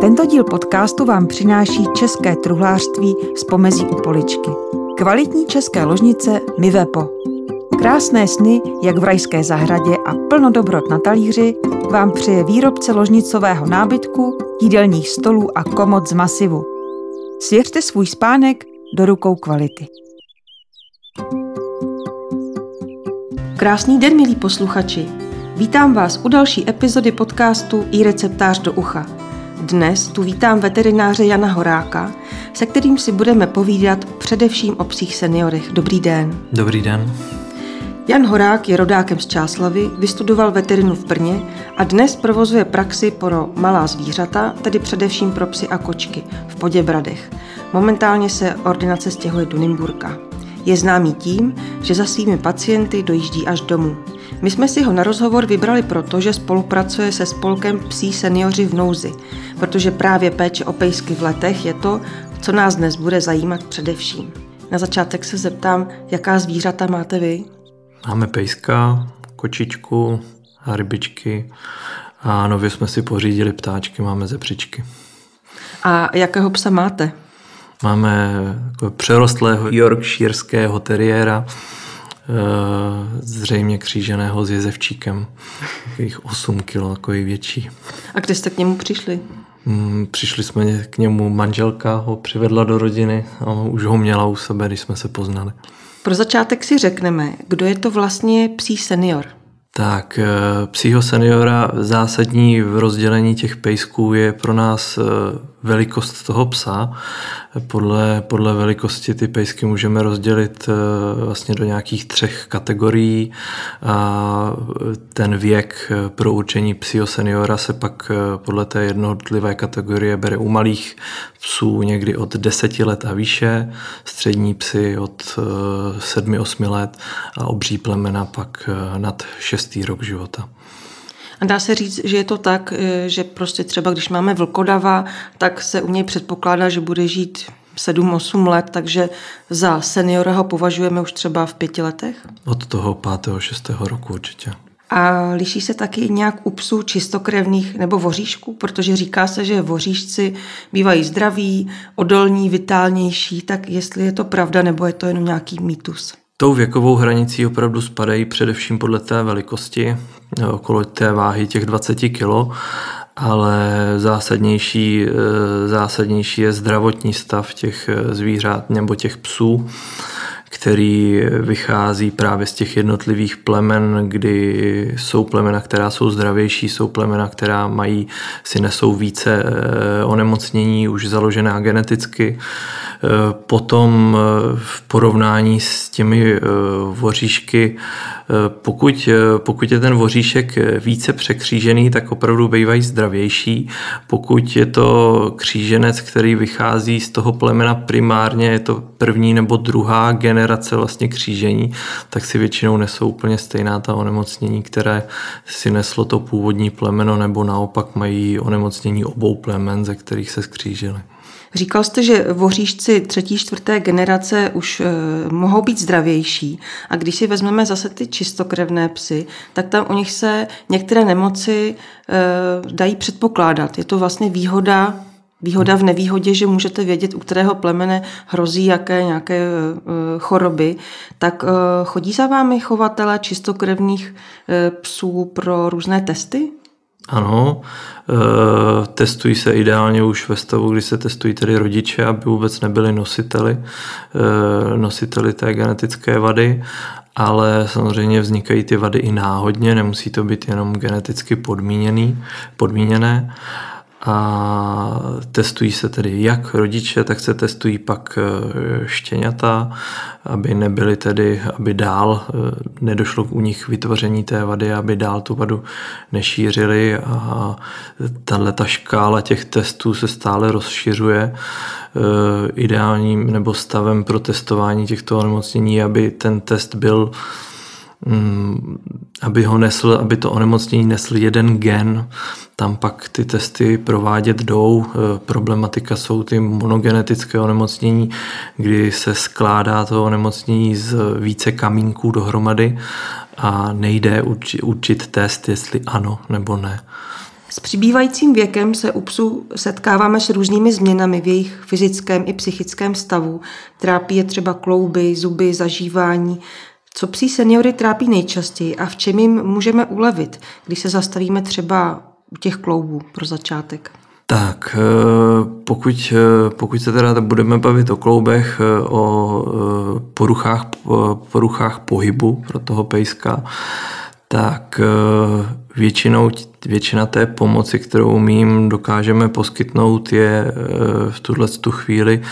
Tento díl podcastu vám přináší české truhlářství z pomezí u poličky. Kvalitní české ložnice Mivepo. Krásné sny, jak v rajské zahradě a plno dobrot na talíři vám přeje výrobce ložnicového nábytku, jídelních stolů a komod z masivu. Svěřte svůj spánek do rukou kvality. Krásný den, milí posluchači. Vítám vás u další epizody podcastu i receptář do ucha. Dnes tu vítám veterináře Jana Horáka, se kterým si budeme povídat především o psích seniorech. Dobrý den. Dobrý den. Jan Horák je rodákem z Čáslavy, vystudoval veterinu v Brně a dnes provozuje praxi pro malá zvířata, tedy především pro psy a kočky v Poděbradech. Momentálně se ordinace stěhuje do Nymburka. Je známý tím, že za svými pacienty dojíždí až domů. My jsme si ho na rozhovor vybrali proto, že spolupracuje se spolkem Psí seniori v nouzi, protože právě péče o pejsky v letech je to, co nás dnes bude zajímat především. Na začátek se zeptám, jaká zvířata máte vy? Máme pejska, kočičku a rybičky a nově jsme si pořídili ptáčky, máme zepřičky. A jakého psa máte? Máme přerostlého yorkshireského teriéra, zřejmě kříženého s jezevčíkem, takových 8 kg, takový větší. A kde jste k němu přišli? Mm, přišli jsme k němu, manželka ho přivedla do rodiny a už ho měla u sebe, když jsme se poznali. Pro začátek si řekneme, kdo je to vlastně psí senior. Tak, eh, psího seniora zásadní v rozdělení těch pejsků je pro nás eh, velikost toho psa. Podle, podle velikosti ty pejsky můžeme rozdělit eh, vlastně do nějakých třech kategorií a ten věk pro určení psího seniora se pak podle té jednotlivé kategorie bere u malých psů někdy od 10 let a výše, střední psy od 7-8 let a obří plemena pak nad 6 rok života. A dá se říct, že je to tak, eh, že prostě třeba když máme vlkodava, tak se u něj předpokládá, že bude žít 7-8 let, takže za seniora ho považujeme už třeba v pěti letech? Od toho pátého, šestého roku určitě. A liší se taky nějak u psů čistokrevných nebo voříšků, protože říká se, že voříšci bývají zdraví, odolní, vitálnější, tak jestli je to pravda nebo je to jenom nějaký mýtus? Tou věkovou hranicí opravdu spadají především podle té velikosti, okolo té váhy těch 20 kg, ale zásadnější, eh, zásadnější je zdravotní stav těch eh, zvířat nebo těch psů který vychází právě z těch jednotlivých plemen, kdy jsou plemena, která jsou zdravější, jsou plemena, která mají, si nesou více eh, onemocnění už založená geneticky. Eh, potom eh, v porovnání s těmi voříšky, pokud, pokud je ten voříšek více překřížený, tak opravdu bývají zdravější. Pokud je to kříženec, který vychází z toho plemena primárně, je to první nebo druhá generace, generace vlastně křížení, tak si většinou nesou úplně stejná ta onemocnění, které si neslo to původní plemeno, nebo naopak mají onemocnění obou plemen, ze kterých se skřížili. Říkal jste, že voříšci třetí, čtvrté generace už e, mohou být zdravější a když si vezmeme zase ty čistokrevné psy, tak tam u nich se některé nemoci e, dají předpokládat. Je to vlastně výhoda Výhoda v nevýhodě, že můžete vědět, u kterého plemene hrozí jaké nějaké e, choroby, tak chodí za vámi chovatele čistokrevných psů pro různé testy? Ano, e, testují se ideálně už ve stavu, kdy se testují tedy rodiče, aby vůbec nebyli nositeli, e, nositeli té genetické vady, ale samozřejmě vznikají ty vady i náhodně, nemusí to být jenom geneticky podmíněný, podmíněné a testují se tedy jak rodiče, tak se testují pak e, štěňata, aby nebyly tedy, aby dál e, nedošlo u nich vytvoření té vady, aby dál tu vadu nešířili a tahle ta škála těch testů se stále rozšiřuje. E, ideálním nebo stavem pro testování těchto onemocnění, aby ten test byl aby ho nesl, aby to onemocnění nesl jeden gen, tam pak ty testy provádět jdou. E, problematika jsou ty monogenetické onemocnění, kdy se skládá to onemocnění z více kamínků dohromady a nejde určit test, jestli ano nebo ne. S přibývajícím věkem se u psů setkáváme s různými změnami v jejich fyzickém i psychickém stavu. Trápí je třeba klouby, zuby, zažívání. Co psí seniory trápí nejčastěji a v čem jim můžeme ulevit, když se zastavíme třeba u těch kloubů pro začátek? Tak, eh, pokud, eh, pokud se teda budeme bavit o kloubech, eh, o poruchách, poruchách pohybu pro toho pejska, tak většinou většina té pomoci, kterou jim dokážeme poskytnout, je v tuhle tu chvíli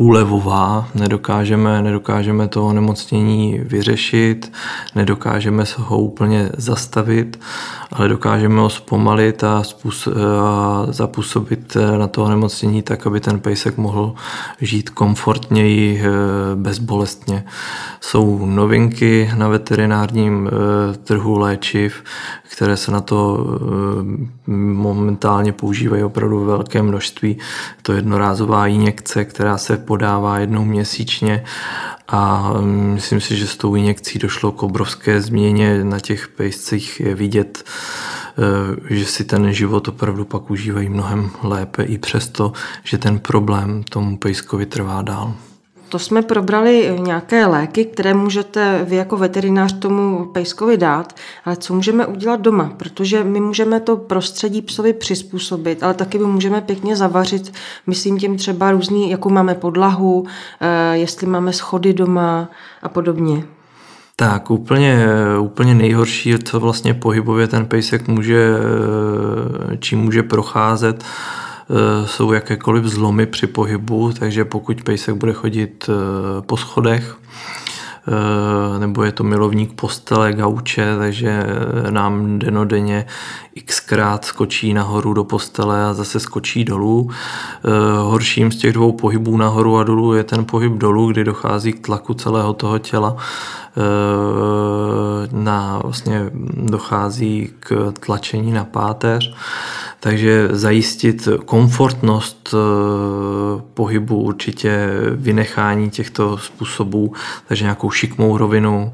úlevová, nedokážeme, nedokážeme to onemocnění vyřešit, nedokážeme se ho úplně zastavit, ale dokážeme ho zpomalit a, způsob, a zapůsobit na to onemocnění tak, aby ten pejsek mohl žít komfortněji, eh, bezbolestně. Jsou novinky na veterinárním trhu léčiv, které se na to eh, momentálně používají opravdu velké množství. To jednorázová injekce, která se podává jednou měsíčně a mm, myslím si, že s tou injekcí došlo k obrovské změně na těch pejscích je vidět, e, že si ten život opravdu pak užívají mnohem lépe i přesto, že ten problém tomu pejskovi trvá dál. To jsme probrali nějaké léky, které můžete vy jako veterinář tomu pejskovi dát, ale co můžeme udělat doma? Protože my můžeme to prostředí psovi přizpůsobit, ale taky my můžeme pěkně zavařit, myslím tím třeba různý, jakou máme podlahu, eh, jestli máme schody doma a podobně. Tak úplně, úplně nejhorší, co vlastně pohybově ten pejsek může, eh, čím může procházet, Eh, jsou jakékoliv zlomy při pohybu, takže pokud pejsek bude chodit eh, po schodech, eh, nebo je to milovník postele, gauče, takže nám denodenně xkrát skočí nahoru do postele a zase skočí dolů. Horším z těch dvou pohybů nahoru a dolů je ten pohyb dolů, kdy dochází k tlaku celého toho těla na, vlastně dochází k tlačení na páteř takže zajistit komfortnost eh, pohybu, určitě vynechání těchto způsobů, takže nějakou šikmou rovinu,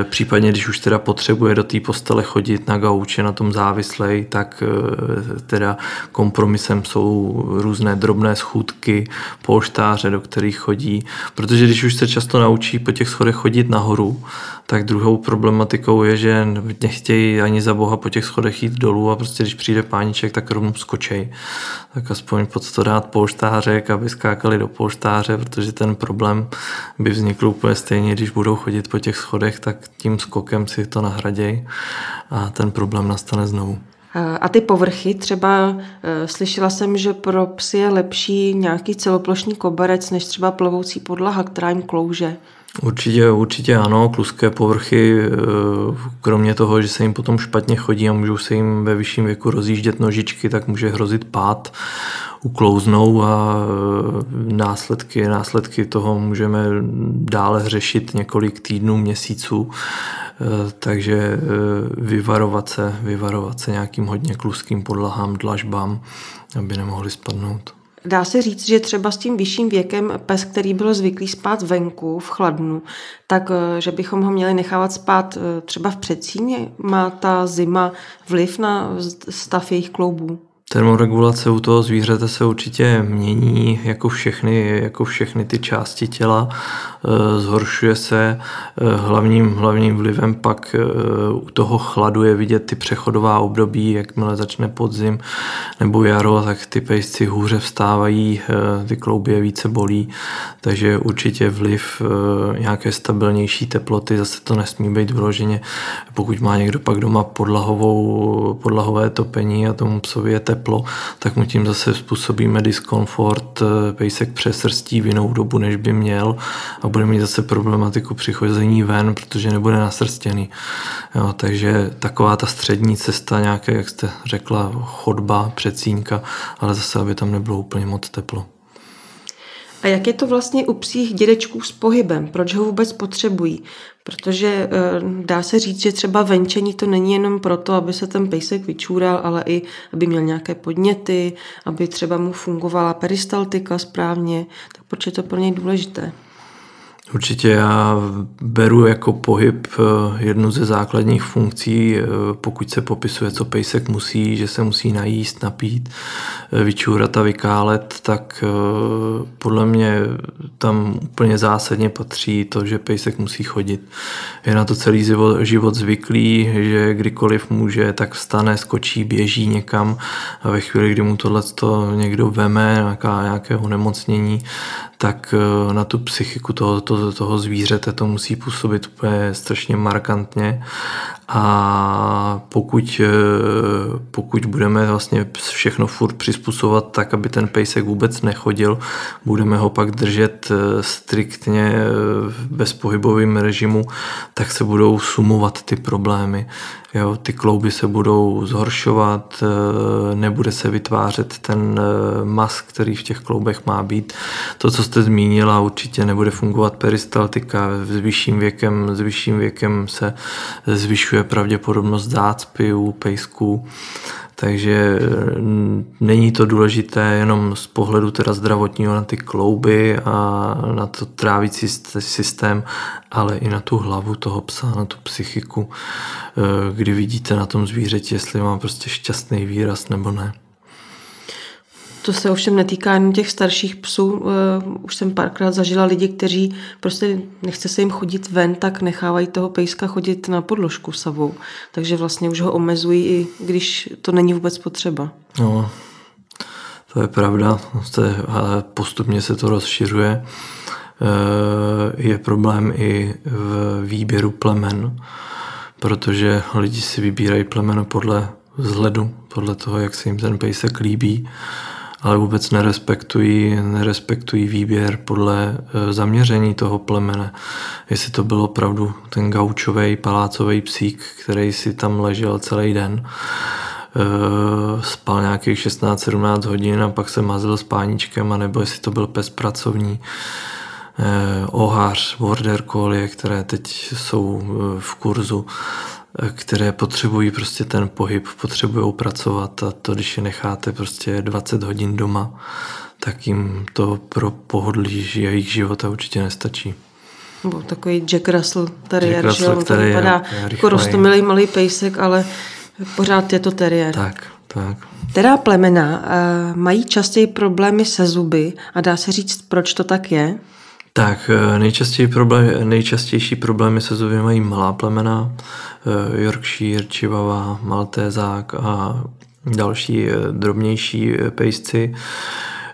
eh, případně když už teda potřebuje do té postele chodit na gauče, na tom závislej, tak eh, teda kompromisem jsou různé drobné schůdky, polštáře, do kterých chodí, protože když už se často naučí po těch schodech chodit nahoru, tak druhou problematikou je, že nechtějí ani za boha po těch schodech jít dolů a prostě když přijde pániček, tak rovnou skočej. Tak aspoň pod to dát polštářek, aby skákali do polštáře, protože ten problém by vznikl úplně stejně, když budou chodit po těch schodech, tak tím skokem si to nahraděj a ten problém nastane znovu. A ty povrchy, třeba e, slyšela jsem, že pro psy je lepší nějaký celoplošný koberec, než třeba plovoucí podlaha, která jim klouže. Určitě, určitě ano, kluské povrchy, eh, kromě toho, že se jim potom špatně chodí a můžou se jim ve vyšším věku rozjíždět nožičky, tak může hrozit pád, uklouznou a eh, následky, následky toho můžeme dále řešit několik týdnů, měsíců, eh, takže vyvarovat se, vyvarovat se nějakým hodně kluským podlahám, dlažbám, aby nemohli spadnout. Dá se říct, že třeba s tím vyšším věkem pes, který byl zvyklý spát venku, v chladnu, tak eh, že bychom ho měli nechávat spát eh, třeba v předsíně? Má ta zima vliv na stav jejich kloubů? Termoregulace u toho zvířete se určitě mění jako všechny, jako všechny ty části těla. Eh, zhoršuje se eh, hlavním, hlavním vlivem pak eh, u toho chladu je vidět ty přechodová období, jakmile začne podzim nebo jaro, tak ty pejsci hůře vstávají, ty klouby je více bolí, takže určitě vliv nějaké stabilnější teploty, zase to nesmí být vyloženě, pokud má někdo pak doma podlahovou, podlahové topení a tomu psovi je tak mu tím zase způsobíme diskomfort, pejsek přesrstí v jinou dobu, než by měl a bude mít zase problematiku přichození ven, protože nebude nasrstěný. Jo, takže taková ta střední cesta, nějaké, jak jste řekla, chodba, přecínka, ale zase, aby tam nebylo úplně moc teplo. A jak je to vlastně u psích dědečků s pohybem? Proč ho vůbec potřebují? Protože eh, dá se říct, že třeba venčení to není jenom proto, aby se ten pejsek vyčůral, ale i aby měl nějaké podněty, aby třeba mu fungovala peristaltika správně. Tak proč je to pro něj důležité? Určitě já beru jako pohyb eh, jednu ze základních funkcí, eh, pokud se popisuje, co pejsek musí, že se musí najíst, napít, eh, vyčůrat a vykálet, tak podle mě tam úplně zásadně patří to, že pejsek musí chodit. Je na to celý život zvyklý, že kdykoliv může, tak vstane, skočí, běží někam a ve chvíli, kdy mu tohle někdo veme, nějaká, nějakého nemocnění, tak na tu psychiku toho, toho toho zvířete to musí působit úplně strašně markantně a pokud, eh, pokud budeme vlastně všechno furt přizpůsobovat tak, aby ten pejsek vůbec nechodil, budeme ho pak držet eh, striktně eh, v bezpohybovém režimu, tak se budou sumovat ty problémy. Jo, ty klouby se budou zhoršovat, nebude se vytvářet ten mas, který v těch kloubech má být. To, co jste zmínila, určitě nebude fungovat peristaltika. S vyšším věkem, s vyšším věkem se zvyšuje pravděpodobnost zácpy u pejsků. Takže není to důležité jenom z pohledu teda zdravotního na ty klouby a na to trávící systém, ale i na tu hlavu toho psa, na tu psychiku, eh, kdy vidíte na tom zvířeti, jestli má prostě šťastný výraz nebo ne. To se ovšem netýká jen těch starších psů. Uh, už jsem párkrát zažila lidi, kteří prostě nechce se jim chodit ven, tak nechávají toho pejska chodit na podložku savou. Takže vlastně už ho omezují, i když to není vůbec potřeba. No, to je pravda, ale postupně se to rozšiřuje. Eh, je problém i v výběru plemen, protože lidi si vybírají plemeno podle vzhledu, podle toho, jak se jim ten pejsek líbí ale vůbec nerespektují, nerespektují výběr podle e, zaměření toho plemene. Jestli to byl opravdu ten gaučový palácový psík, který si tam ležel celý den, e, spal nějakých 16-17 hodin a pak se mazil s páničkem, anebo jestli to byl pes pracovní, e, ohář, border collie, které teď jsou v kurzu které potřebují prostě ten pohyb, potřebují pracovat a to, když je necháte prostě 20 hodin doma, tak jim to pro pohodlí jejich života určitě nestačí. Nebo takový Jack Russell terrier, Jack Russell, který vypadá jako rostomilý malý pejsek, ale pořád je to terrier. Tak, tak. Která plemena uh, mají častěji problémy se zuby a dá se říct, proč to tak je? Tak eh, nejčastější, problém, nejčastější problémy se zuby mají malá plemena, eh, Yorkshire, Chihuahua, Maltézák a další eh, drobnější pejsci.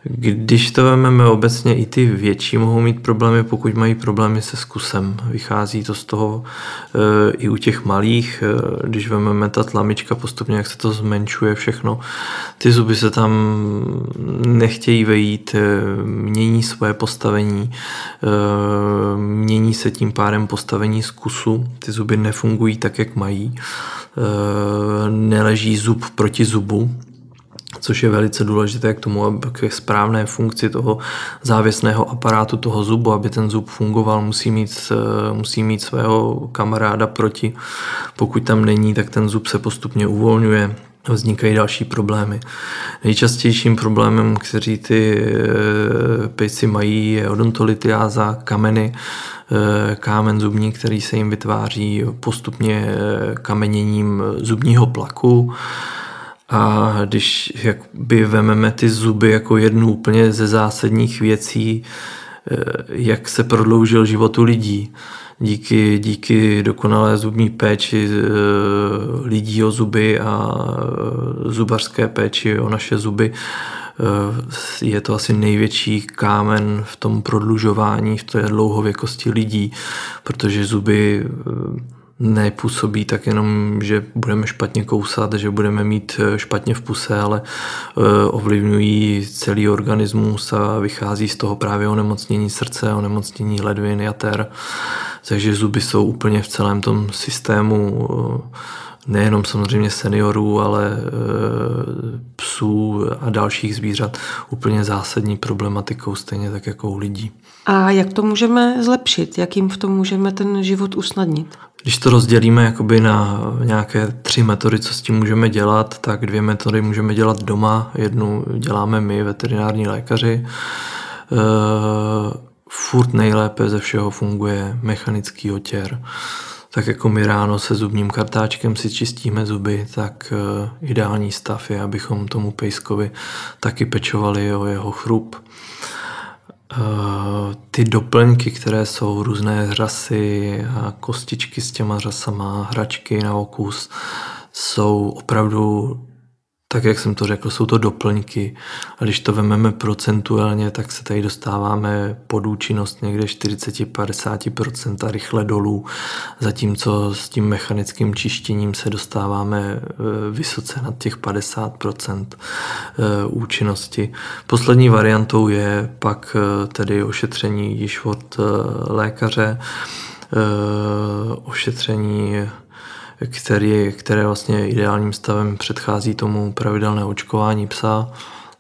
Když to vezmeme obecně, i ty větší mohou mít problémy, pokud mají problémy se zkusem. Vychází to z toho e, i u těch malých, e, když vezmeme ta tlamička postupně, jak se to zmenšuje všechno. Ty zuby se tam nechtějí vejít, e, mění svoje postavení, e, mění se tím pádem postavení zkusu, ty zuby nefungují tak, jak mají, e, neleží zub proti zubu, což je velice důležité k tomu, aby k správné funkci toho závěsného aparátu toho zubu, aby ten zub fungoval, musí mít, eh, musí mít svého kamaráda proti. Pokud tam není, tak ten zub se postupně uvolňuje, vznikají další problémy. Nejčastějším problémem, který ty eh, pejci mají, je odontolitiáza, kameny, eh, kámen zubní, který se jim vytváří postupně kameněním zubního plaku. A když by vememe ty zuby jako jednu úplně ze zásadních věcí, eh, jak se prodloužil život u lidí, díky, díky dokonalé zubní péči eh, lidí o zuby a eh, zubařské péči o naše zuby, je to asi největší kámen v tom prodlužování, v té dlouhověkosti lidí, protože zuby nepůsobí tak jenom, že budeme špatně kousat, že budeme mít eh, špatně v puse, ale eh, ovlivňují celý organismus a vychází z toho právě onemocnění srdce, onemocnění ledvin, jater. Takže zuby jsou úplně v celém tom systému eh, nejenom samozřejmě seniorů, ale psů a dalších zvířat úplně zásadní problematikou, stejně tak jako u lidí. A jak to můžeme zlepšit? Jak jim v tom můžeme ten život usnadnit? Když to rozdělíme jakoby na nějaké tři metody, co s tím můžeme dělat, tak dvě metody můžeme dělat doma. Jednu děláme my, veterinární lékaři. Eh, furt nejlépe ze všeho funguje mechanický otěr. Tak jako my ráno se zubním kartáčkem si čistíme zuby, tak eh, ideální stav je, abychom tomu pejskovi taky pečovali o jeho chrup. Eh, ty doplňky, které jsou různé řasy kostičky s těma řasama, hračky na okus, jsou opravdu tak jak jsem to řekl, jsou to doplňky. A když to vememe procentuálně, tak se tady dostáváme pod účinnost někde 40-50% a rychle dolů, zatímco s tím mechanickým čištěním se dostáváme e, vysoce nad těch 50% e, účinnosti. Poslední variantou je pak e, tedy ošetření již od lékaře, ošetření který, které vlastně ideálním stavem předchází tomu pravidelné očkování psa.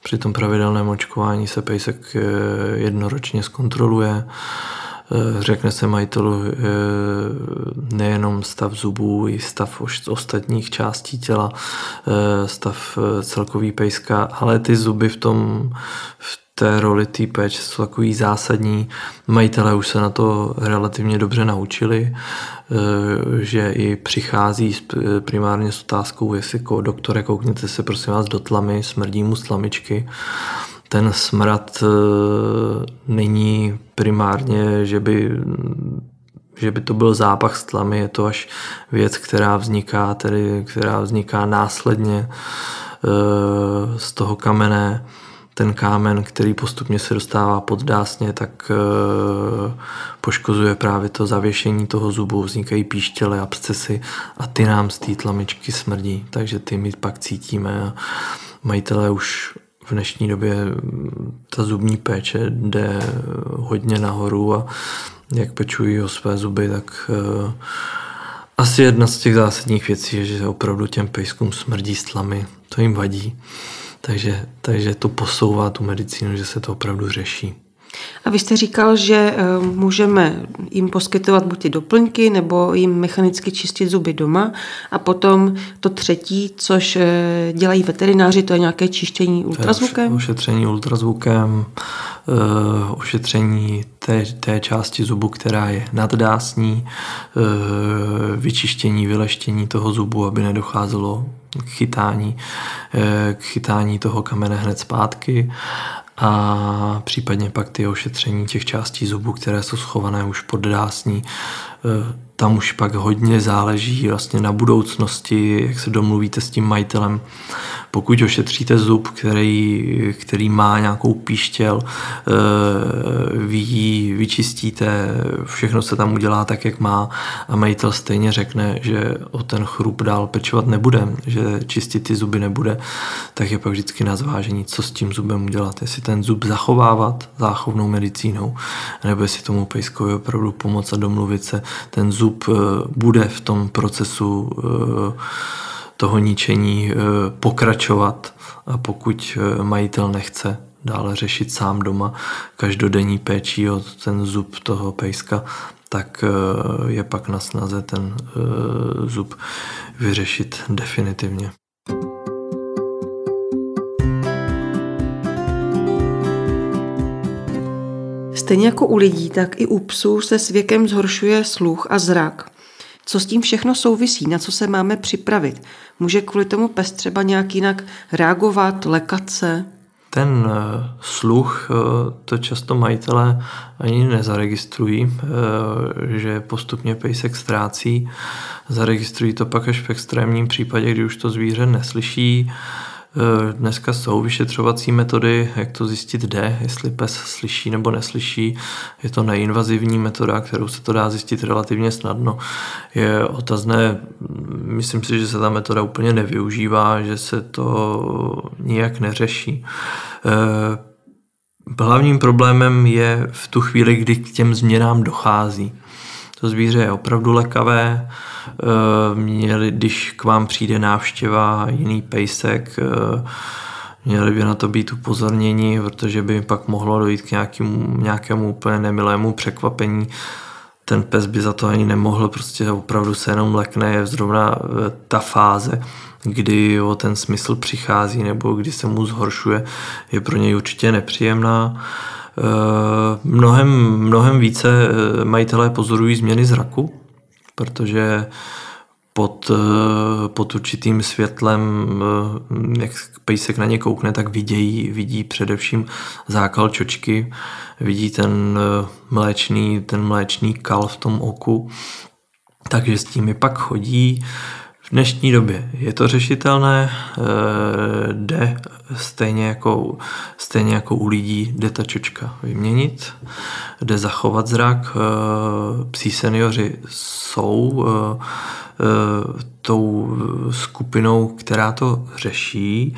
Při tom pravidelném očkování se pejsek eh, jednoročně zkontroluje. Eh, řekne se majitelu eh, nejenom stav zubů, i stav ostatních částí těla, stav celkový pejska, ale ty zuby v tom, v té roli té péče jsou takový zásadní. Majitelé už se na to relativně dobře naučili, eh, že i přichází primárně s otázkou, jestli doktore, koukněte se prosím vás do tlamy, smrdí mu slamičky. Ten smrad eh, není primárně, že by že by to byl zápach z tlamy, je to až věc, která vzniká, tedy, která vzniká následně z toho kamene ten kámen, který postupně se dostává pod dásně, tak e, poškozuje právě to zavěšení toho zubu, vznikají píštěle, abscesy a ty nám z té tlamičky smrdí, takže ty my pak cítíme a majitelé už v dnešní době ta zubní péče jde hodně nahoru a jak pečují o své zuby, tak e, asi jedna z těch zásadních věcí je, že opravdu těm pejskům smrdí stlamy, to jim vadí. Takže, takže to posouvá tu medicínu, že se to opravdu řeší. A vy jste říkal, že eh, můžeme jim poskytovat buď ty doplňky, nebo jim mechanicky čistit zuby doma. A potom to třetí, což eh, dělají veterináři, to je nějaké čištění ultrazvukem? Ošetření ultrazvukem, eh, ošetření té, té části zubu, která je naddásní, vyčištění, vyleštění toho zubu, aby nedocházelo k chytání, k chytání toho kamene hned zpátky a případně pak ty ošetření těch částí zubu, které jsou schované už pod dásní, tam už pak hodně záleží vlastně na budoucnosti, jak se domluvíte s tím majitelem. Pokud ošetříte zub, který, který má nějakou píštěl, eh, vy ji vyčistíte, všechno se tam udělá tak, jak má a majitel stejně řekne, že o ten chrup dál pečovat nebude, že čistit ty zuby nebude, tak je pak vždycky na zvážení, co s tím zubem udělat. Jestli ten zub zachovávat záchovnou medicínou, nebo jestli tomu pejskovi opravdu pomoct a domluvit se ten zub zub eh, bude v tom procesu eh, toho ničení eh, pokračovat a pokud majitel nechce dále řešit sám doma každodenní péčí o ten zub toho pejska, tak je pak na snaze ten zub vyřešit definitivně. Stejně jako u lidí, tak i u psů se s věkem zhoršuje sluch a zrak. Co s tím všechno souvisí, na co se máme připravit? Může kvůli tomu pes třeba nějak jinak reagovat, lekat se? Ten uh, sluch, uh, to často majitelé ani nezaregistrují, uh, že postupně pejsek ztrácí. Zaregistrují to pak až v extrémním případě, kdy už to zvíře neslyší, Eh, dneska jsou vyšetřovací metody, jak to zjistit jde, jestli pes slyší nebo neslyší. Je to neinvazivní metoda, kterou se to dá zjistit relativně snadno. Je otazné, myslím si, že se ta metoda úplně nevyužívá, že se to nijak neřeší. Eh, hlavním problémem je v tu chvíli, kdy k těm změnám dochází. To zvíře je opravdu lekavé, Eh, měli, když k vám přijde návštěva jiný pejsek, eh, měli by na to být upozorněni, protože by pak mohlo dojít k nějakému, nějakému úplně nemilému překvapení. Ten pes by za to ani nemohl, prostě opravdu se jenom lekne, je zrovna eh, ta fáze, kdy o ten smysl přichází nebo kdy se mu zhoršuje, je pro něj určitě nepříjemná. Mnohem, mnohem více majitelé pozorují změny zraku, protože pod, pod určitým světlem, jak pejsek na ně koukne, tak vidějí, vidí především zákal čočky, vidí ten mléčný, ten mléčný kal v tom oku, takže s tím i pak chodí. V dnešní době je to řešitelné, eh, jde stejně jako, stejně jako u lidí, jde ta čočka vyměnit, jde zachovat zrak. Eh, psí seniori jsou eh, tou skupinou, která to řeší.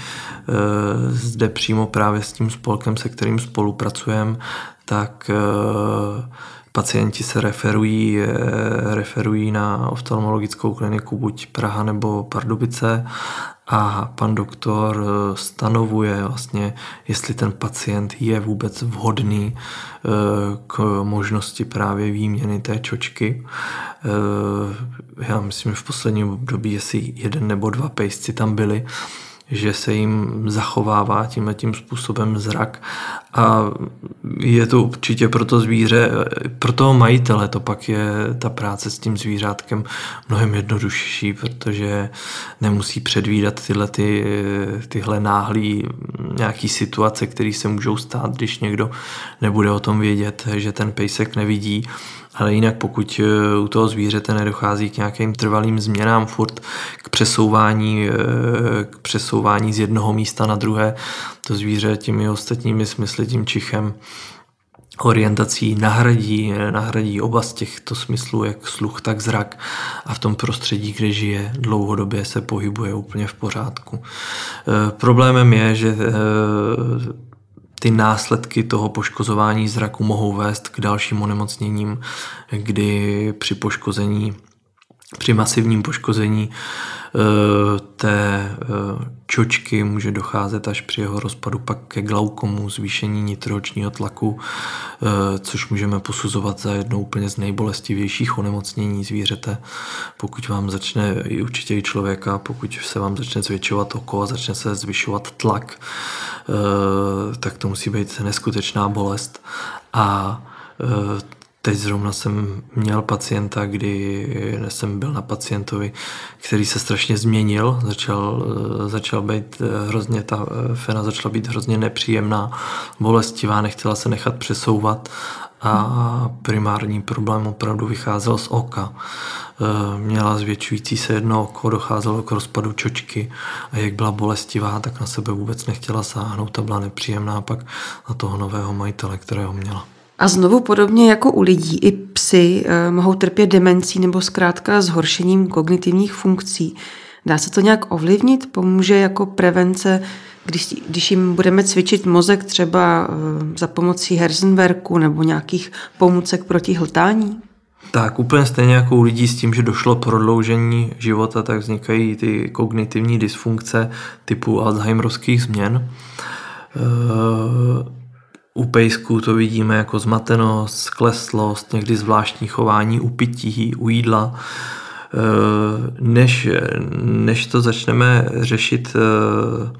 Zde přímo právě s tím spolkem, se kterým spolupracujeme, tak Pacienti se referují, eh, referují na oftalmologickou kliniku buď Praha nebo Pardubice a pan doktor eh, stanovuje vlastně, jestli ten pacient je vůbec vhodný eh, k možnosti právě výměny té čočky. Já myslím, že v posledním období asi jeden nebo dva pejsci tam byli, že se jim zachovává tímhle tím způsobem zrak. A je to určitě pro to zvíře, pro toho majitele to pak je ta práce s tím zvířátkem mnohem jednodušší, protože nemusí předvídat tyhle, ty, tyhle náhlý nějaký situace, které se můžou stát, když někdo nebude o tom vědět, že ten pejsek nevidí ale jinak pokud eh, u toho zvířete nedochází k nějakým trvalým změnám, furt k přesouvání, eh, k přesouvání z jednoho místa na druhé, to zvíře těmi ostatními smysly, tím čichem, orientací nahradí, nahradí oba z těchto smyslů, jak sluch, tak zrak a v tom prostředí, kde žije, dlouhodobě se pohybuje úplně v pořádku. E, problémem je, že e, ty následky toho poškozování zraku mohou vést k dalším onemocněním, kdy při poškození, při masivním poškození Eh, té eh, čočky může docházet až při jeho rozpadu pak ke glaukomu, zvýšení nitroočního tlaku, eh, což můžeme posuzovat za jedno úplně z nejbolestivějších onemocnění zvířete. Pokud vám začne, i určitě i člověka, pokud se vám začne zvětšovat oko a začne se zvyšovat tlak, tak to musí být neskutečná bolest. A Teď zrovna jsem měl pacienta, kdy jsem byl na pacientovi, který se strašně změnil, začal, začal být hrozně, ta fena začala být hrozně nepříjemná, bolestivá, nechtěla se nechat přesouvat a primární problém opravdu vycházel z oka. Měla zvětšující se jedno oko, docházelo k rozpadu čočky a jak byla bolestivá, tak na sebe vůbec nechtěla sáhnout a byla nepříjemná pak na toho nového majitele, kterého měla. A znovu podobně jako u lidí, i psy eh, mohou trpět demencí nebo zkrátka zhoršením kognitivních funkcí. Dá se to nějak ovlivnit? Pomůže jako prevence, když, když jim budeme cvičit mozek třeba eh, za pomocí Herzenberku nebo nějakých pomůcek proti hltání? Tak úplně stejně jako u lidí s tím, že došlo prodloužení života, tak vznikají ty kognitivní dysfunkce typu Alzheimerovských změn. Eh, u pejsků to vidíme jako zmatenost, skleslost, někdy zvláštní chování u pití, u jídla. Eh, než, než to začneme řešit eh,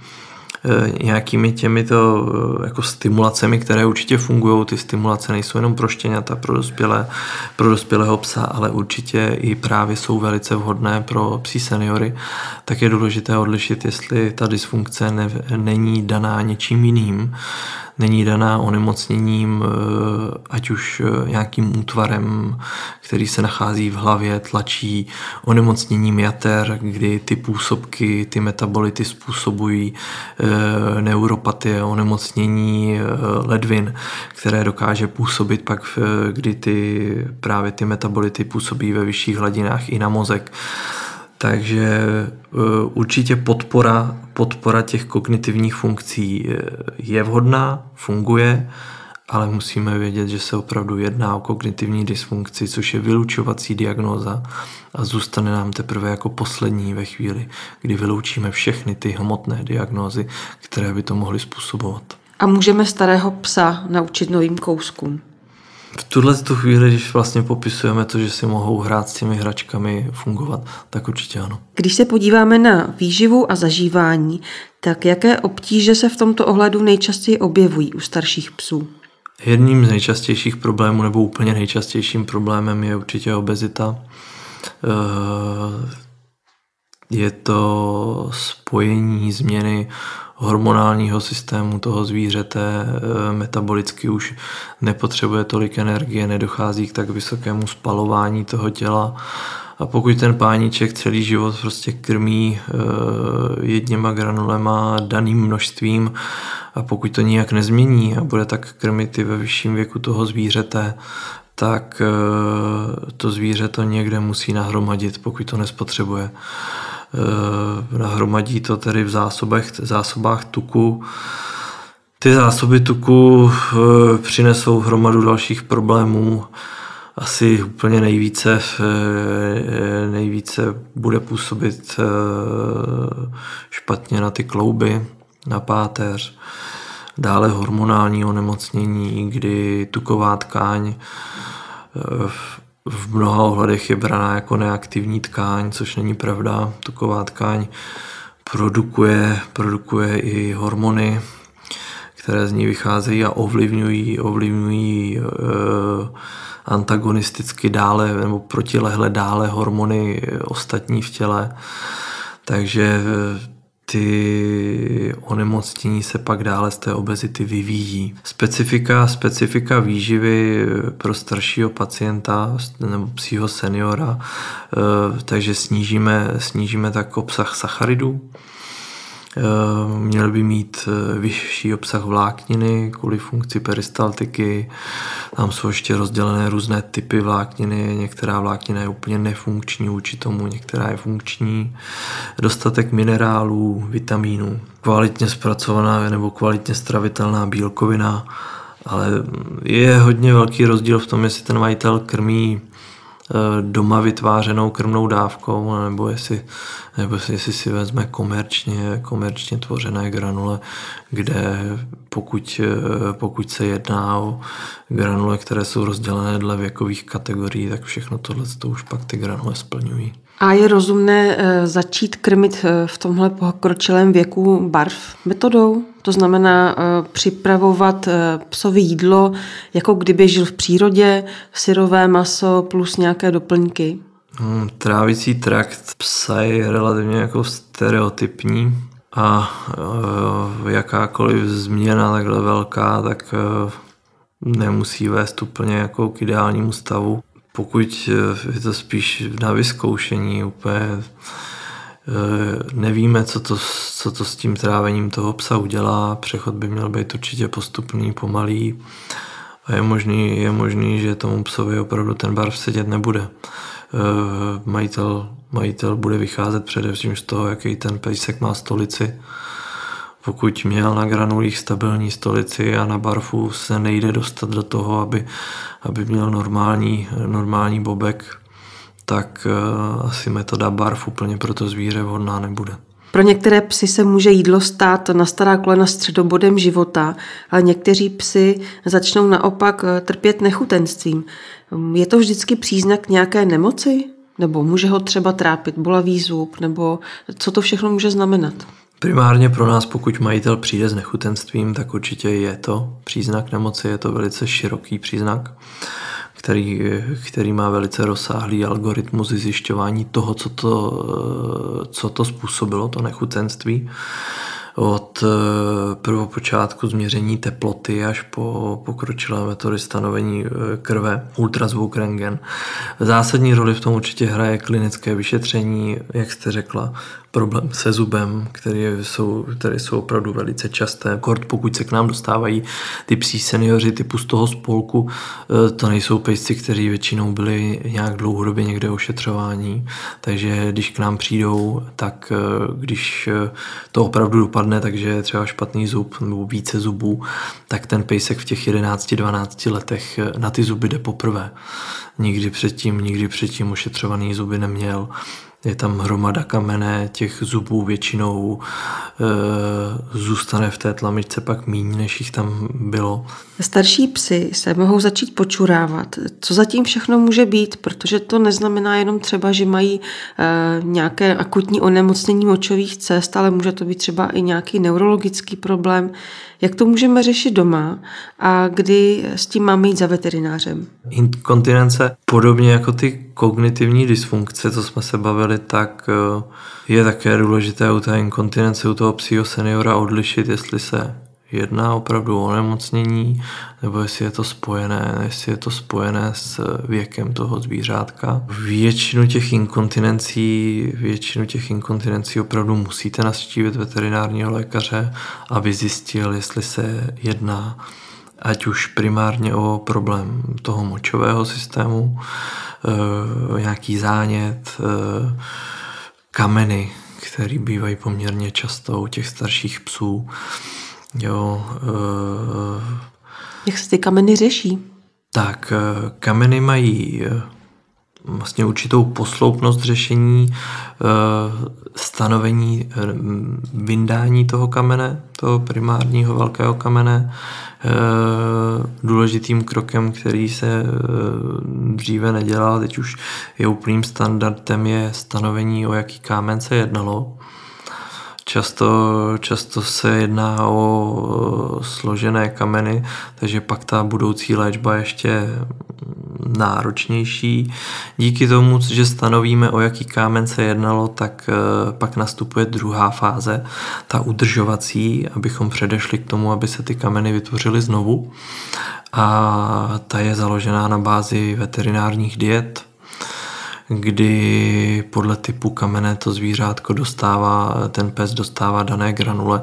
eh, nějakými těmito jako stimulacemi, které určitě fungují. Ty stimulace nejsou jenom pro štěňata, pro, dospělé, pro dospělého psa, ale určitě i právě jsou velice vhodné pro psí seniory. Tak je důležité odlišit, jestli ta dysfunkce ne, není daná něčím jiným, není daná onemocněním, eh, ať už eh, nějakým útvarem, který se nachází v hlavě, tlačí onemocněním jater, kdy ty působky, ty metabolity způsobují eh, neuropatie, onemocnění ledvin, které dokáže působit pak, kdy ty, právě ty metabolity působí ve vyšších hladinách i na mozek. Takže určitě podpora podpora těch kognitivních funkcí je vhodná, funguje, ale musíme vědět, že se opravdu jedná o kognitivní dysfunkci, což je vylučovací diagnóza a zůstane nám teprve jako poslední ve chvíli, kdy vyloučíme všechny ty hmotné diagnózy, které by to mohly způsobovat. A můžeme starého psa naučit novým kouskům? V tuhle tu chvíli, když vlastně popisujeme to, že si mohou hrát s těmi hračkami fungovat, tak určitě ano. Když se podíváme na výživu a zažívání, tak jaké obtíže se v tomto ohledu nejčastěji objevují u starších psů? Jedním z nejčastějších problémů, nebo úplně nejčastějším problémem je určitě obezita. Je to spojení změny hormonálního systému toho zvířete, metabolicky už nepotřebuje tolik energie, nedochází k tak vysokému spalování toho těla a pokud ten páníček celý život prostě krmí eh, jedněma granulema daným množstvím a pokud to nijak nezmění a bude tak krmit i ve vyšším věku toho zvířete, tak eh, to zvíře to někde musí nahromadit, pokud to nespotřebuje. Eh, nahromadí to tedy v zásobách, zásobách tuku. Ty zásoby tuku přinesou hromadu dalších problémů, asi úplně nejvíce, eh, nejvíce bude působit eh, špatně na ty klouby, na páteř, dále hormonální onemocnění, kdy tuková tkáň eh, v mnoha ohledech je braná jako neaktivní tkáň, což není pravda. Tuková tkáň produkuje, produkuje i hormony, které z ní vycházejí a ovlivňují, ovlivňují e, antagonisticky dále nebo protilehle dále hormony ostatní v těle. Takže eh, ty onemocnění se pak dále z té obezity vyvíjí. Specifika, specifika výživy eh, pro staršího pacienta nebo psího seniora, eh, takže snížíme, snížíme tak obsah sacharidů, měl by mít eh, vyšší obsah vlákniny kvůli funkci peristaltiky. Tam jsou ještě rozdělené různé typy vlákniny. Některá vláknina je úplně nefunkční vůči tomu, některá je funkční. Dostatek minerálů, vitamínů, kvalitně zpracovaná nebo kvalitně stravitelná bílkovina. Ale je hodně velký rozdíl v tom, jestli ten majitel krmí Eh, doma vytvářenou krmnou dávkou, nebo jestli, nebo jestli si vezme komerčně, komerčně tvořené granule, kde pokud, eh, pokud se jedná o granule, které jsou rozdělené dle věkových kategorií, tak všechno tohle to už pak ty granule splňují. A je rozumné eh, začít krmit eh, v tomhle pokročilém věku barv metodou? To znamená eh, připravovat psovi jídlo, jako kdyby žil v přírodě, syrové maso plus nějaké doplňky? Hmm, trávicí trakt psa je relativně jako stereotypní a jakákoliv změna takhle velká, tak nemusí vést úplně jako k ideálnímu stavu pokud eh, je to spíš na vyzkoušení, úplně eh, nevíme, co to, co to s tím trávením toho psa udělá. Přechod by měl být určitě postupný, pomalý a je možný, je možný že tomu psovi opravdu ten barv sedět nebude. Eh, majitel, majitel bude vycházet především z toho, jaký ten pejsek má stolici, pokud měl na granulích stabilní stolici a na barfu se nejde dostat do toho, aby, aby měl normální, normální bobek, tak uh, asi metoda barv úplně pro to zvíře vhodná nebude. Pro některé psy se může jídlo stát na stará kolena středobodem života, ale někteří psy začnou naopak eh, trpět nechutenstvím. Je to vždycky příznak nějaké nemoci? Nebo může ho třeba trápit bolavý zub? Nebo co to všechno může znamenat? Primárně pro nás, pokud majitel přijde s nechutenstvím, tak určitě je to příznak nemoci, je to velice široký příznak, který, který má velice rozsáhlý algoritmus zjišťování toho, co to, co to způsobilo, to nechutenství od eh, prvopočátku změření teploty až po pokročilé metody stanovení eh, krve, ultrazvuk rengen. Zásadní roli v tom určitě hraje klinické vyšetření, jak jste řekla, problém se zubem, které jsou, které jsou opravdu velice časté. Kort, pokud se k nám dostávají ty psí seniori typu z toho spolku, eh, to nejsou pejsci, kteří většinou byli nějak dlouhodobě někde ošetřování, takže když k nám přijdou, tak když to opravdu dopadne dopadne, takže je třeba špatný zub nebo více zubů, tak ten pejsek v těch 11-12 letech na ty zuby jde poprvé. Nikdy předtím, nikdy předtím ošetřovaný zuby neměl je tam hromada kamene, těch zubů většinou e, zůstane v té tlamičce pak méně, než jich tam bylo. Starší psy se mohou začít počurávat. Co zatím všechno může být, protože to neznamená jenom třeba, že mají e, nějaké akutní onemocnění močových cest, ale může to být třeba i nějaký neurologický problém. Jak to můžeme řešit doma a kdy s tím máme jít za veterinářem? Inkontinence, podobně jako ty kognitivní dysfunkce, co jsme se bavili, tak eh, je také důležité u té inkontinence, u toho psího seniora odlišit, jestli se jedná opravdu o nemocnění, nebo jestli je to spojené, jestli je to spojené s věkem toho zvířátka. Většinu těch inkontinencí, většinu těch inkontinencí opravdu musíte navštívit veterinárního lékaře, aby zjistil, jestli se jedná ať už primárně o problém toho močového systému, e, nějaký zánět, e, kameny, které bývají poměrně často u těch starších psů, Jo, uh, Jak se ty kameny řeší? Tak, uh, kameny mají uh, vlastně určitou posloupnost řešení, stanovení vyndání toho kamene, toho primárního velkého kamene. Důležitým krokem, který se dříve nedělal, teď už je úplným standardem, je stanovení, o jaký kámen se jednalo. Často, často se jedná o složené kameny, takže pak ta budoucí léčba ještě náročnější. Díky tomu, že stanovíme, o jaký kámen se jednalo, tak eh, pak nastupuje druhá fáze, ta udržovací, abychom předešli k tomu, aby se ty kameny vytvořily znovu. A ta je založená na bázi veterinárních diet, kdy podle typu kamene to zvířátko dostává, ten pes dostává dané granule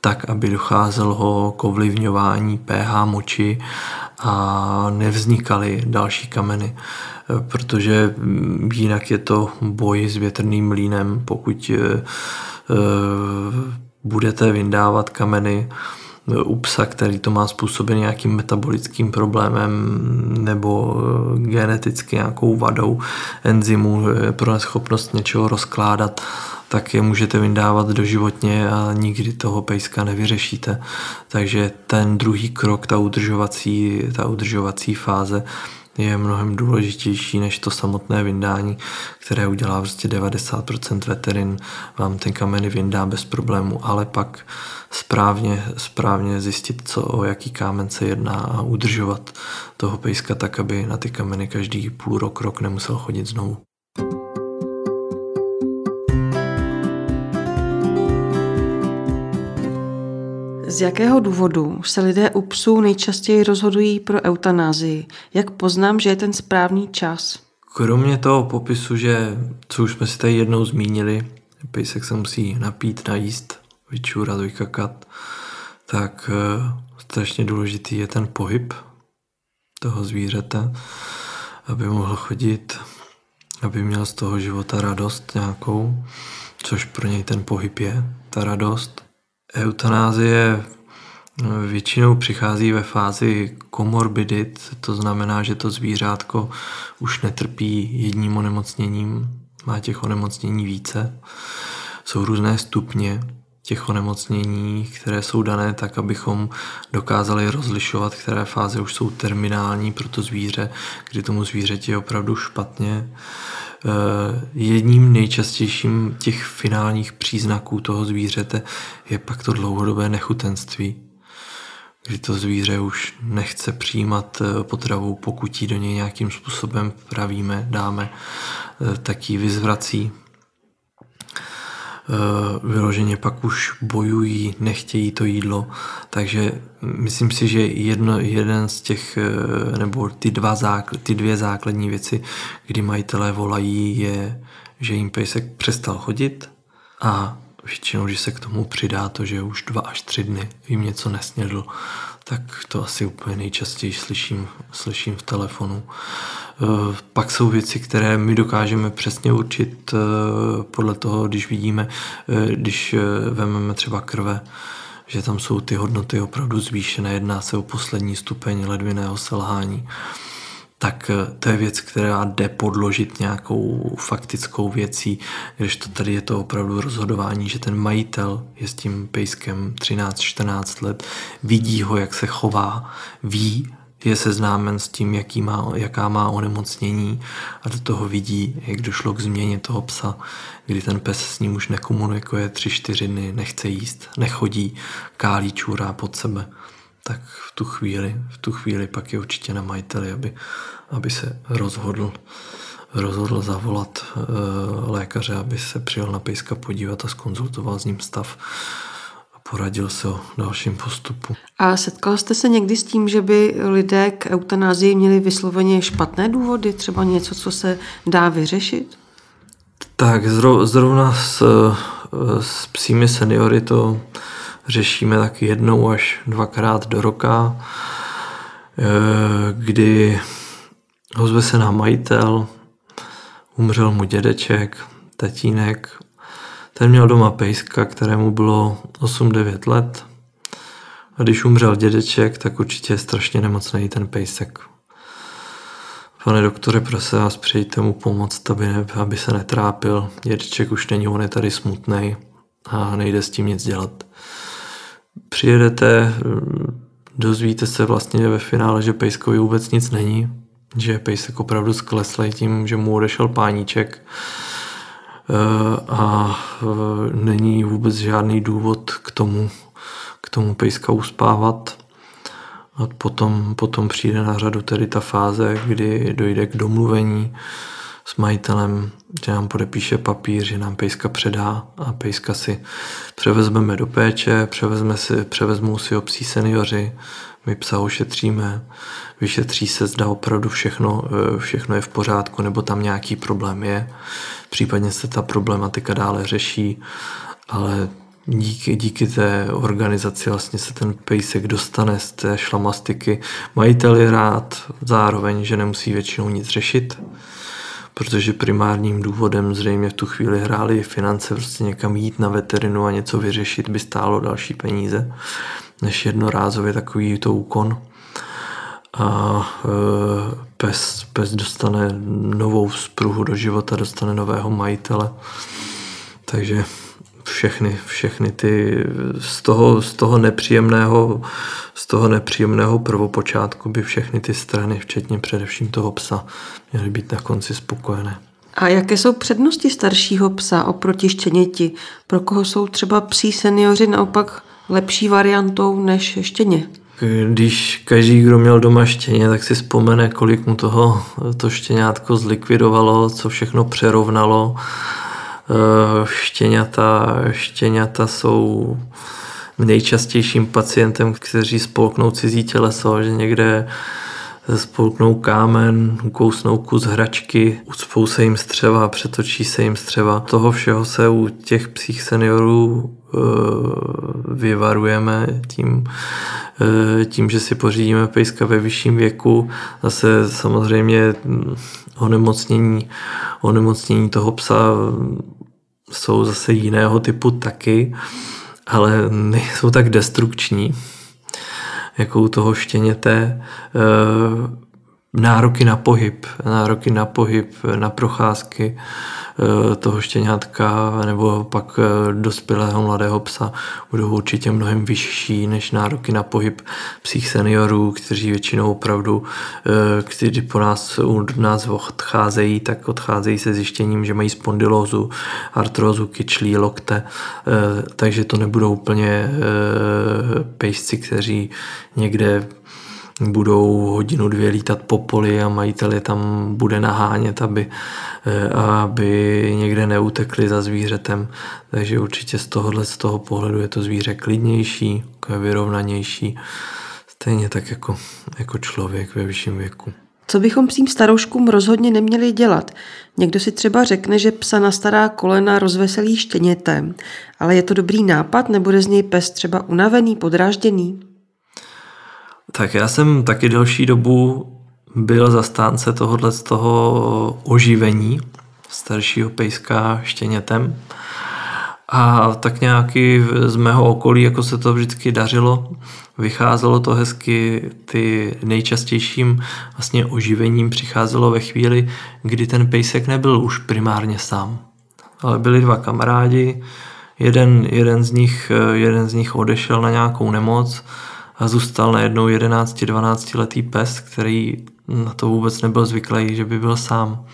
tak, aby docházelo k ovlivňování pH moči a nevznikaly další kameny, protože jinak je to boj s větrným mlínem, pokud eh, budete vyndávat kameny, u psa, který to má způsobený nějakým metabolickým problémem nebo eh, geneticky nějakou vadou enzymu pro neschopnost něčeho rozkládat, tak je můžete vyndávat doživotně a nikdy toho pejska nevyřešíte. Takže ten druhý krok, ta udržovací, ta udržovací fáze, je mnohem důležitější než to samotné vyndání, které udělá prostě 90% veterin, vám ten kameny vyndá bez problému, ale pak správně, správně zjistit, co, o jaký kámen se jedná a udržovat toho pejska tak, aby na ty kameny každý půl rok, rok nemusel chodit znovu. Z jakého důvodu se lidé u psů nejčastěji rozhodují pro eutanázii? Jak poznám, že je ten správný čas? Kromě toho popisu, že, co už jsme si tady jednou zmínili, pejsek se musí napít, najíst, vyčůrat, vykakat, tak uh, strašně důležitý je ten pohyb toho zvířete, aby mohl chodit, aby měl z toho života radost nějakou, což pro něj ten pohyb je, ta radost. Eutanázie eh, většinou přichází ve fázi komorbidit, to znamená, že to zvířátko už netrpí jedním onemocněním, má těch onemocnění více. Jsou různé stupně těch onemocnění, které jsou dané tak, abychom dokázali rozlišovat, které fáze už jsou terminální pro to zvíře, kdy tomu zvířeti je opravdu špatně. Eh, jedním nejčastějším těch finálních příznaků toho zvířete je pak to dlouhodobé nechutenství, kdy to zvíře už nechce přijímat eh, potravu, pokud ji do něj nějakým způsobem pravíme, dáme, eh, tak ji vyzvrací, vyloženě pak už bojují, nechtějí to jídlo. Takže myslím si, že jedno, jeden z těch, eh, nebo ty, dva zákl, ty dvě základní věci, kdy majitelé volají, je, že jim pejsek přestal chodit a většinou, že se k tomu přidá to, že už dva až tři dny jim něco nesnědl, tak to asi úplně nejčastěji slyším, slyším v telefonu. Eh, pak jsou věci, které my dokážeme přesně určit eh, podle toho, když vidíme, eh, když vezmeme třeba krve, že tam jsou ty hodnoty opravdu zvýšené, jedná se o poslední stupeň ledviného selhání. Tak eh, to je věc, která jde podložit nějakou faktickou věcí, když to tady je to opravdu rozhodování, že ten majitel je s tím pejskem 13-14 let, vidí ho, jak se chová, ví, je seznámen s tím, jaký má, jaká má onemocnění a do toho vidí, jak došlo k změně toho psa, kdy ten pes s ním už nekomunikuje tři, čtyři dny, nechce jíst, nechodí, kálí čůrá pod sebe. Tak v tu chvíli, v tu chvíli pak je určitě na majiteli, aby, aby se rozhodl, rozhodl zavolat e, lékaře, aby se přijel na pejska podívat a skonzultoval s ním stav poradil se o dalším postupu. A setkal jste se někdy s tím, že by lidé k eutanázii měli vysloveně špatné důvody, třeba něco, co se dá vyřešit? Tak zrovna s, s psími seniory to řešíme tak jednou až dvakrát do roka, eh, kdy ozve se nám majitel, umřel mu dědeček, tatínek, ten měl doma pejska, kterému bylo 8-9 let. A když umřel dědeček, tak určitě je strašně nemocný ten pejsek. Pane doktore, prosím vás, přijďte mu pomoct, aby, ne, aby se netrápil. Dědeček už není, on je tady smutný a nejde s tím nic dělat přijedete, dozvíte se vlastně ve finále, že Pejskovi vůbec nic není, že Pejsek opravdu skleslej tím, že mu odešel páníček a eh, není vůbec žádný důvod k tomu, k tomu Pejska uspávat. A potom, potom přijde na řadu tedy ta fáze, kdy dojde k domluvení, s majitelem, že nám podepíše papír, že nám pejska předá a pejska si převezmeme do péče, převezme si, převezmou si ho psí seniori, my psa ošetříme, vyšetří se, zda opravdu všechno, eh, všechno je v pořádku, nebo tam nějaký problém je. Případně se ta problematika dále řeší, ale díky, díky té organizaci vlastně se ten pejsek dostane z té šlamastiky. Majitel je rád zároveň, že nemusí většinou nic řešit, protože primárním důvodem zřejmě v tu chvíli hrály finance, prostě někam jít na veterinu a něco vyřešit by stálo další peníze, než jednorázově takový to úkon. A e, pes, pes dostane novou spruhu do života, dostane nového majitele. Takže všechny, všechny ty z toho, z toho nepříjemného z toho nepříjemného prvopočátku by všechny ty strany, včetně především toho psa, měly být na konci spokojené. A jaké jsou přednosti staršího psa oproti štěněti? Pro koho jsou třeba psí seniori naopak lepší variantou než štěně? Když každý, kdo měl doma štěně, tak si vzpomene, kolik mu toho to štěňátko zlikvidovalo, co všechno přerovnalo. Eh, štěňata, štěňata jsou nejčastějším pacientem, kteří spolknou cizí těleso, že někde spolknou kámen, ukousnou kus hračky, ucpou se jim střeva, přetočí se jim střeva. Toho všeho se u těch psích seniorů vyvarujeme tím, e, tím, že si pořídíme pejska ve vyšším věku. Zase samozřejmě onemocnění, onemocnění toho psa jsou zase jiného typu taky ale nejsou tak destrukční, jako u toho štěněte. Nároky na pohyb, nároky na pohyb, na procházky, Eh, toho štěňátka nebo pak eh, dospělého mladého psa budou určitě mnohem vyšší než nároky na pohyb psích seniorů, kteří většinou opravdu, eh, kteří po nás, u nás odcházejí, tak odcházejí se zjištěním, že mají spondylózu, artrózu, kyčlí, lokte, takže to nebudou úplně pejsci, kteří někde budou hodinu, dvě lítat po poli a majitel je tam bude nahánět, aby, eh, aby někde neutekli za zvířetem. Takže určitě z tohohle z toho pohledu je to zvíře klidnější, vyrovnanější, stejně tak jako, jako člověk ve vyšším věku. Co bychom psím starouškům rozhodně neměli dělat? Někdo si třeba řekne, že psa na stará kolena rozveselí štěnětem, ale je to dobrý nápad, nebude z něj pes třeba unavený, podrážděný? Tak já jsem taky delší dobu byl zastánce tohohle z toho oživení staršího pejska štěnětem. A tak nějaký z mého okolí jako se to vždycky dařilo. Vycházelo to hezky, ty nejčastějším vlastně oživením přicházelo ve chvíli, kdy ten pejsek nebyl už primárně sám. Ale byli dva kamarádi, jeden, jeden, z nich, jeden z nich odešel na nějakou nemoc a zůstal najednou 11-12 letý pes, který na to vůbec nebyl zvyklý, že by byl sám.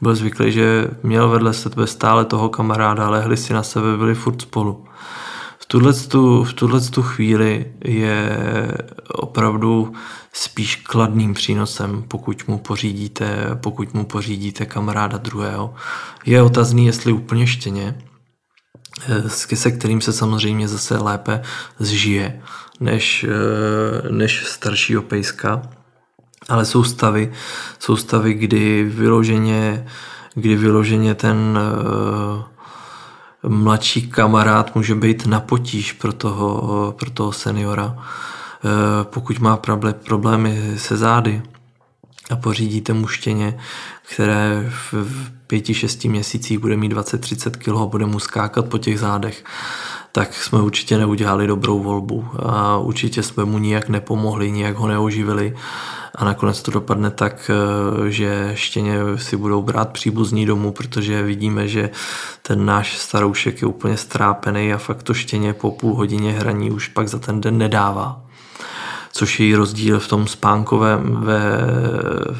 Byl zvyklý, že měl vedle sebe stále toho kamaráda, lehli si na sebe, byli furt spolu. V tuhle, v tuhle chvíli je opravdu spíš kladným přínosem, pokud mu pořídíte, pokud mu pořídíte kamaráda druhého. Je otazný, jestli úplně štěně, eh, se kterým se samozřejmě zase lépe zžije než, eh, než staršího pejska. Ale jsou stavy, jsou stavy, kdy vyloženě, kdy vyloženě ten uh, mladší kamarád může být na potíž pro toho, pro toho seniora. Uh, pokud má problémy se zády a pořídíte mu štěně, které v, v pěti, šesti měsících bude mít 20-30 kg, bude mu skákat po těch zádech, tak jsme určitě neudělali dobrou volbu a určitě jsme mu nijak nepomohli, nijak ho neoživili. A nakonec to dopadne tak, eh, že štěně si budou brát příbuzní domů, protože vidíme, že ten náš staroušek je úplně strápený a fakt to štěně po půl hodině hraní už pak za ten den nedává což je rozdíl v tom spánkovém, ve,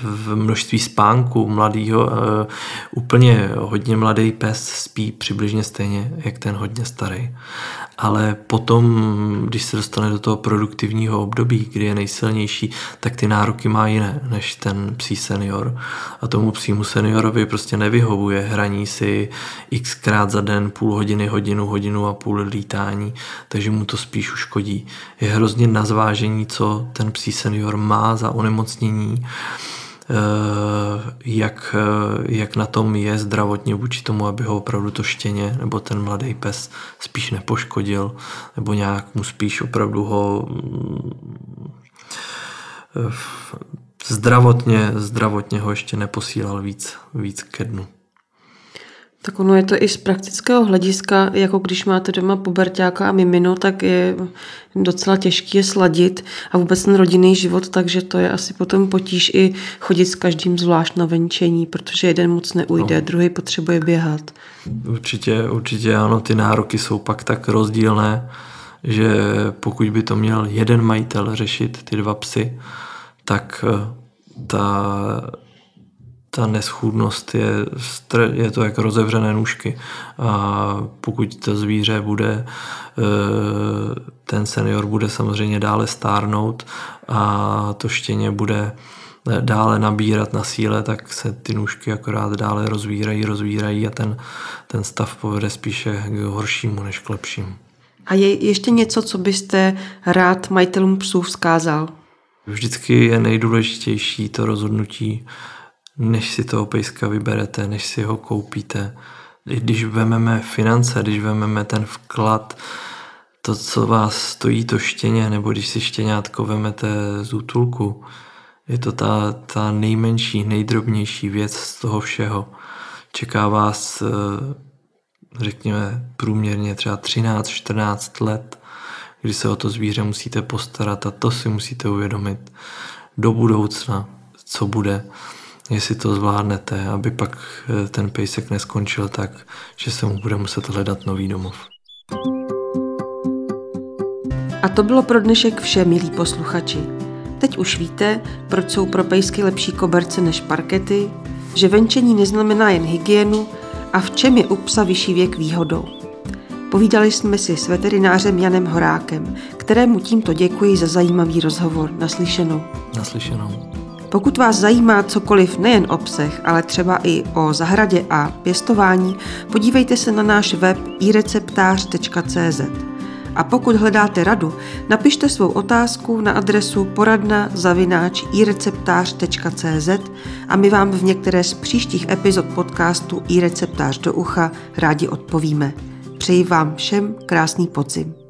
v množství spánku mladýho. Eh, úplně hodně mladý pes spí přibližně stejně, jak ten hodně starý. Ale potom, když se dostane do toho produktivního období, kdy je nejsilnější, tak ty nároky má jiné než ten psí senior. A tomu psímu seniorovi prostě nevyhovuje hraní si xkrát za den, půl hodiny, hodinu, hodinu a půl lítání, takže mu to spíš uškodí. Je hrozně na zvážení, co ten psí senior má za onemocnění, jak, eh, jak na tom je zdravotně vůči tomu, aby ho opravdu to štěně nebo ten mladý pes spíš nepoškodil, nebo nějak mu spíš opravdu ho mm, eh, zdravotně, zdravotně ho ještě neposílal víc, víc ke dnu. Tak ono je to i z praktického hlediska, jako když máte doma pubertáka a mimino, tak je docela těžké je sladit a vůbec ten rodinný život, takže to je asi potom potíž i chodit s každým zvlášť na venčení, protože jeden moc neujde, no. druhý potřebuje běhat. Určitě, určitě ano, ty nároky jsou pak tak rozdílné, že pokud by to měl jeden majitel řešit, ty dva psy, tak eh, ta ta neschůdnost je, je to jako rozevřené nůžky a pokud to zvíře bude, eh, ten senior bude samozřejmě dále stárnout a to štěně bude dále nabírat na síle, tak se ty nůžky akorát dále rozvírají, rozvírají a ten, ten stav povede spíše k horšímu než k lepšímu. A je ještě něco, co byste rád majitelům psů vzkázal? Vždycky je nejdůležitější to rozhodnutí než si toho pejska vyberete, než si ho koupíte. Když vezmeme finance, když vezmeme ten vklad, to, co vás stojí to štěně, nebo když si štěňátko vemete z útulku, je to ta, ta nejmenší, nejdrobnější věc z toho všeho. Čeká vás, eh, řekněme, průměrně třeba 13-14 let, kdy se o to zvíře musíte postarat a to si musíte uvědomit do budoucna, co bude jestli to zvládnete, aby pak eh, ten pejsek neskončil tak, že se mu bude muset hledat nový domov. A to bylo pro dnešek vše, milí posluchači. Teď už víte, proč jsou pro pejsky lepší koberce než parkety, že venčení neznamená jen hygienu a v čem je u psa vyšší věk výhodou. Povídali jsme si s veterinářem Janem Horákem, kterému tímto děkuji za zajímavý rozhovor. Naslyšenou. Naslyšenou. Pokud vás zajímá cokoliv nejen o psech, ale třeba i o zahradě a pěstování, podívejte se na náš web ireceptář.cz. A pokud hledáte radu, napište svou otázku na adresu poradna zavináč ireceptář.cz a my vám v některé z příštích epizod podcastu iReceptář do ucha rádi odpovíme. Přeji vám všem krásný podzim.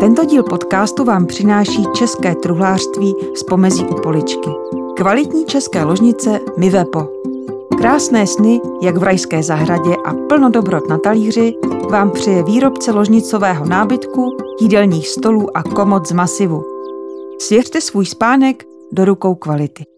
Tento díl podcastu vám přináší české truhlářství z pomezí u poličky. Kvalitní české ložnice Mivepo. Krásné sny, jak v rajské zahradě a plno dobrot na talíři vám přeje výrobce ložnicového nábytku, jídelních stolů a komod z masivu. Svěřte svůj spánek do rukou kvality.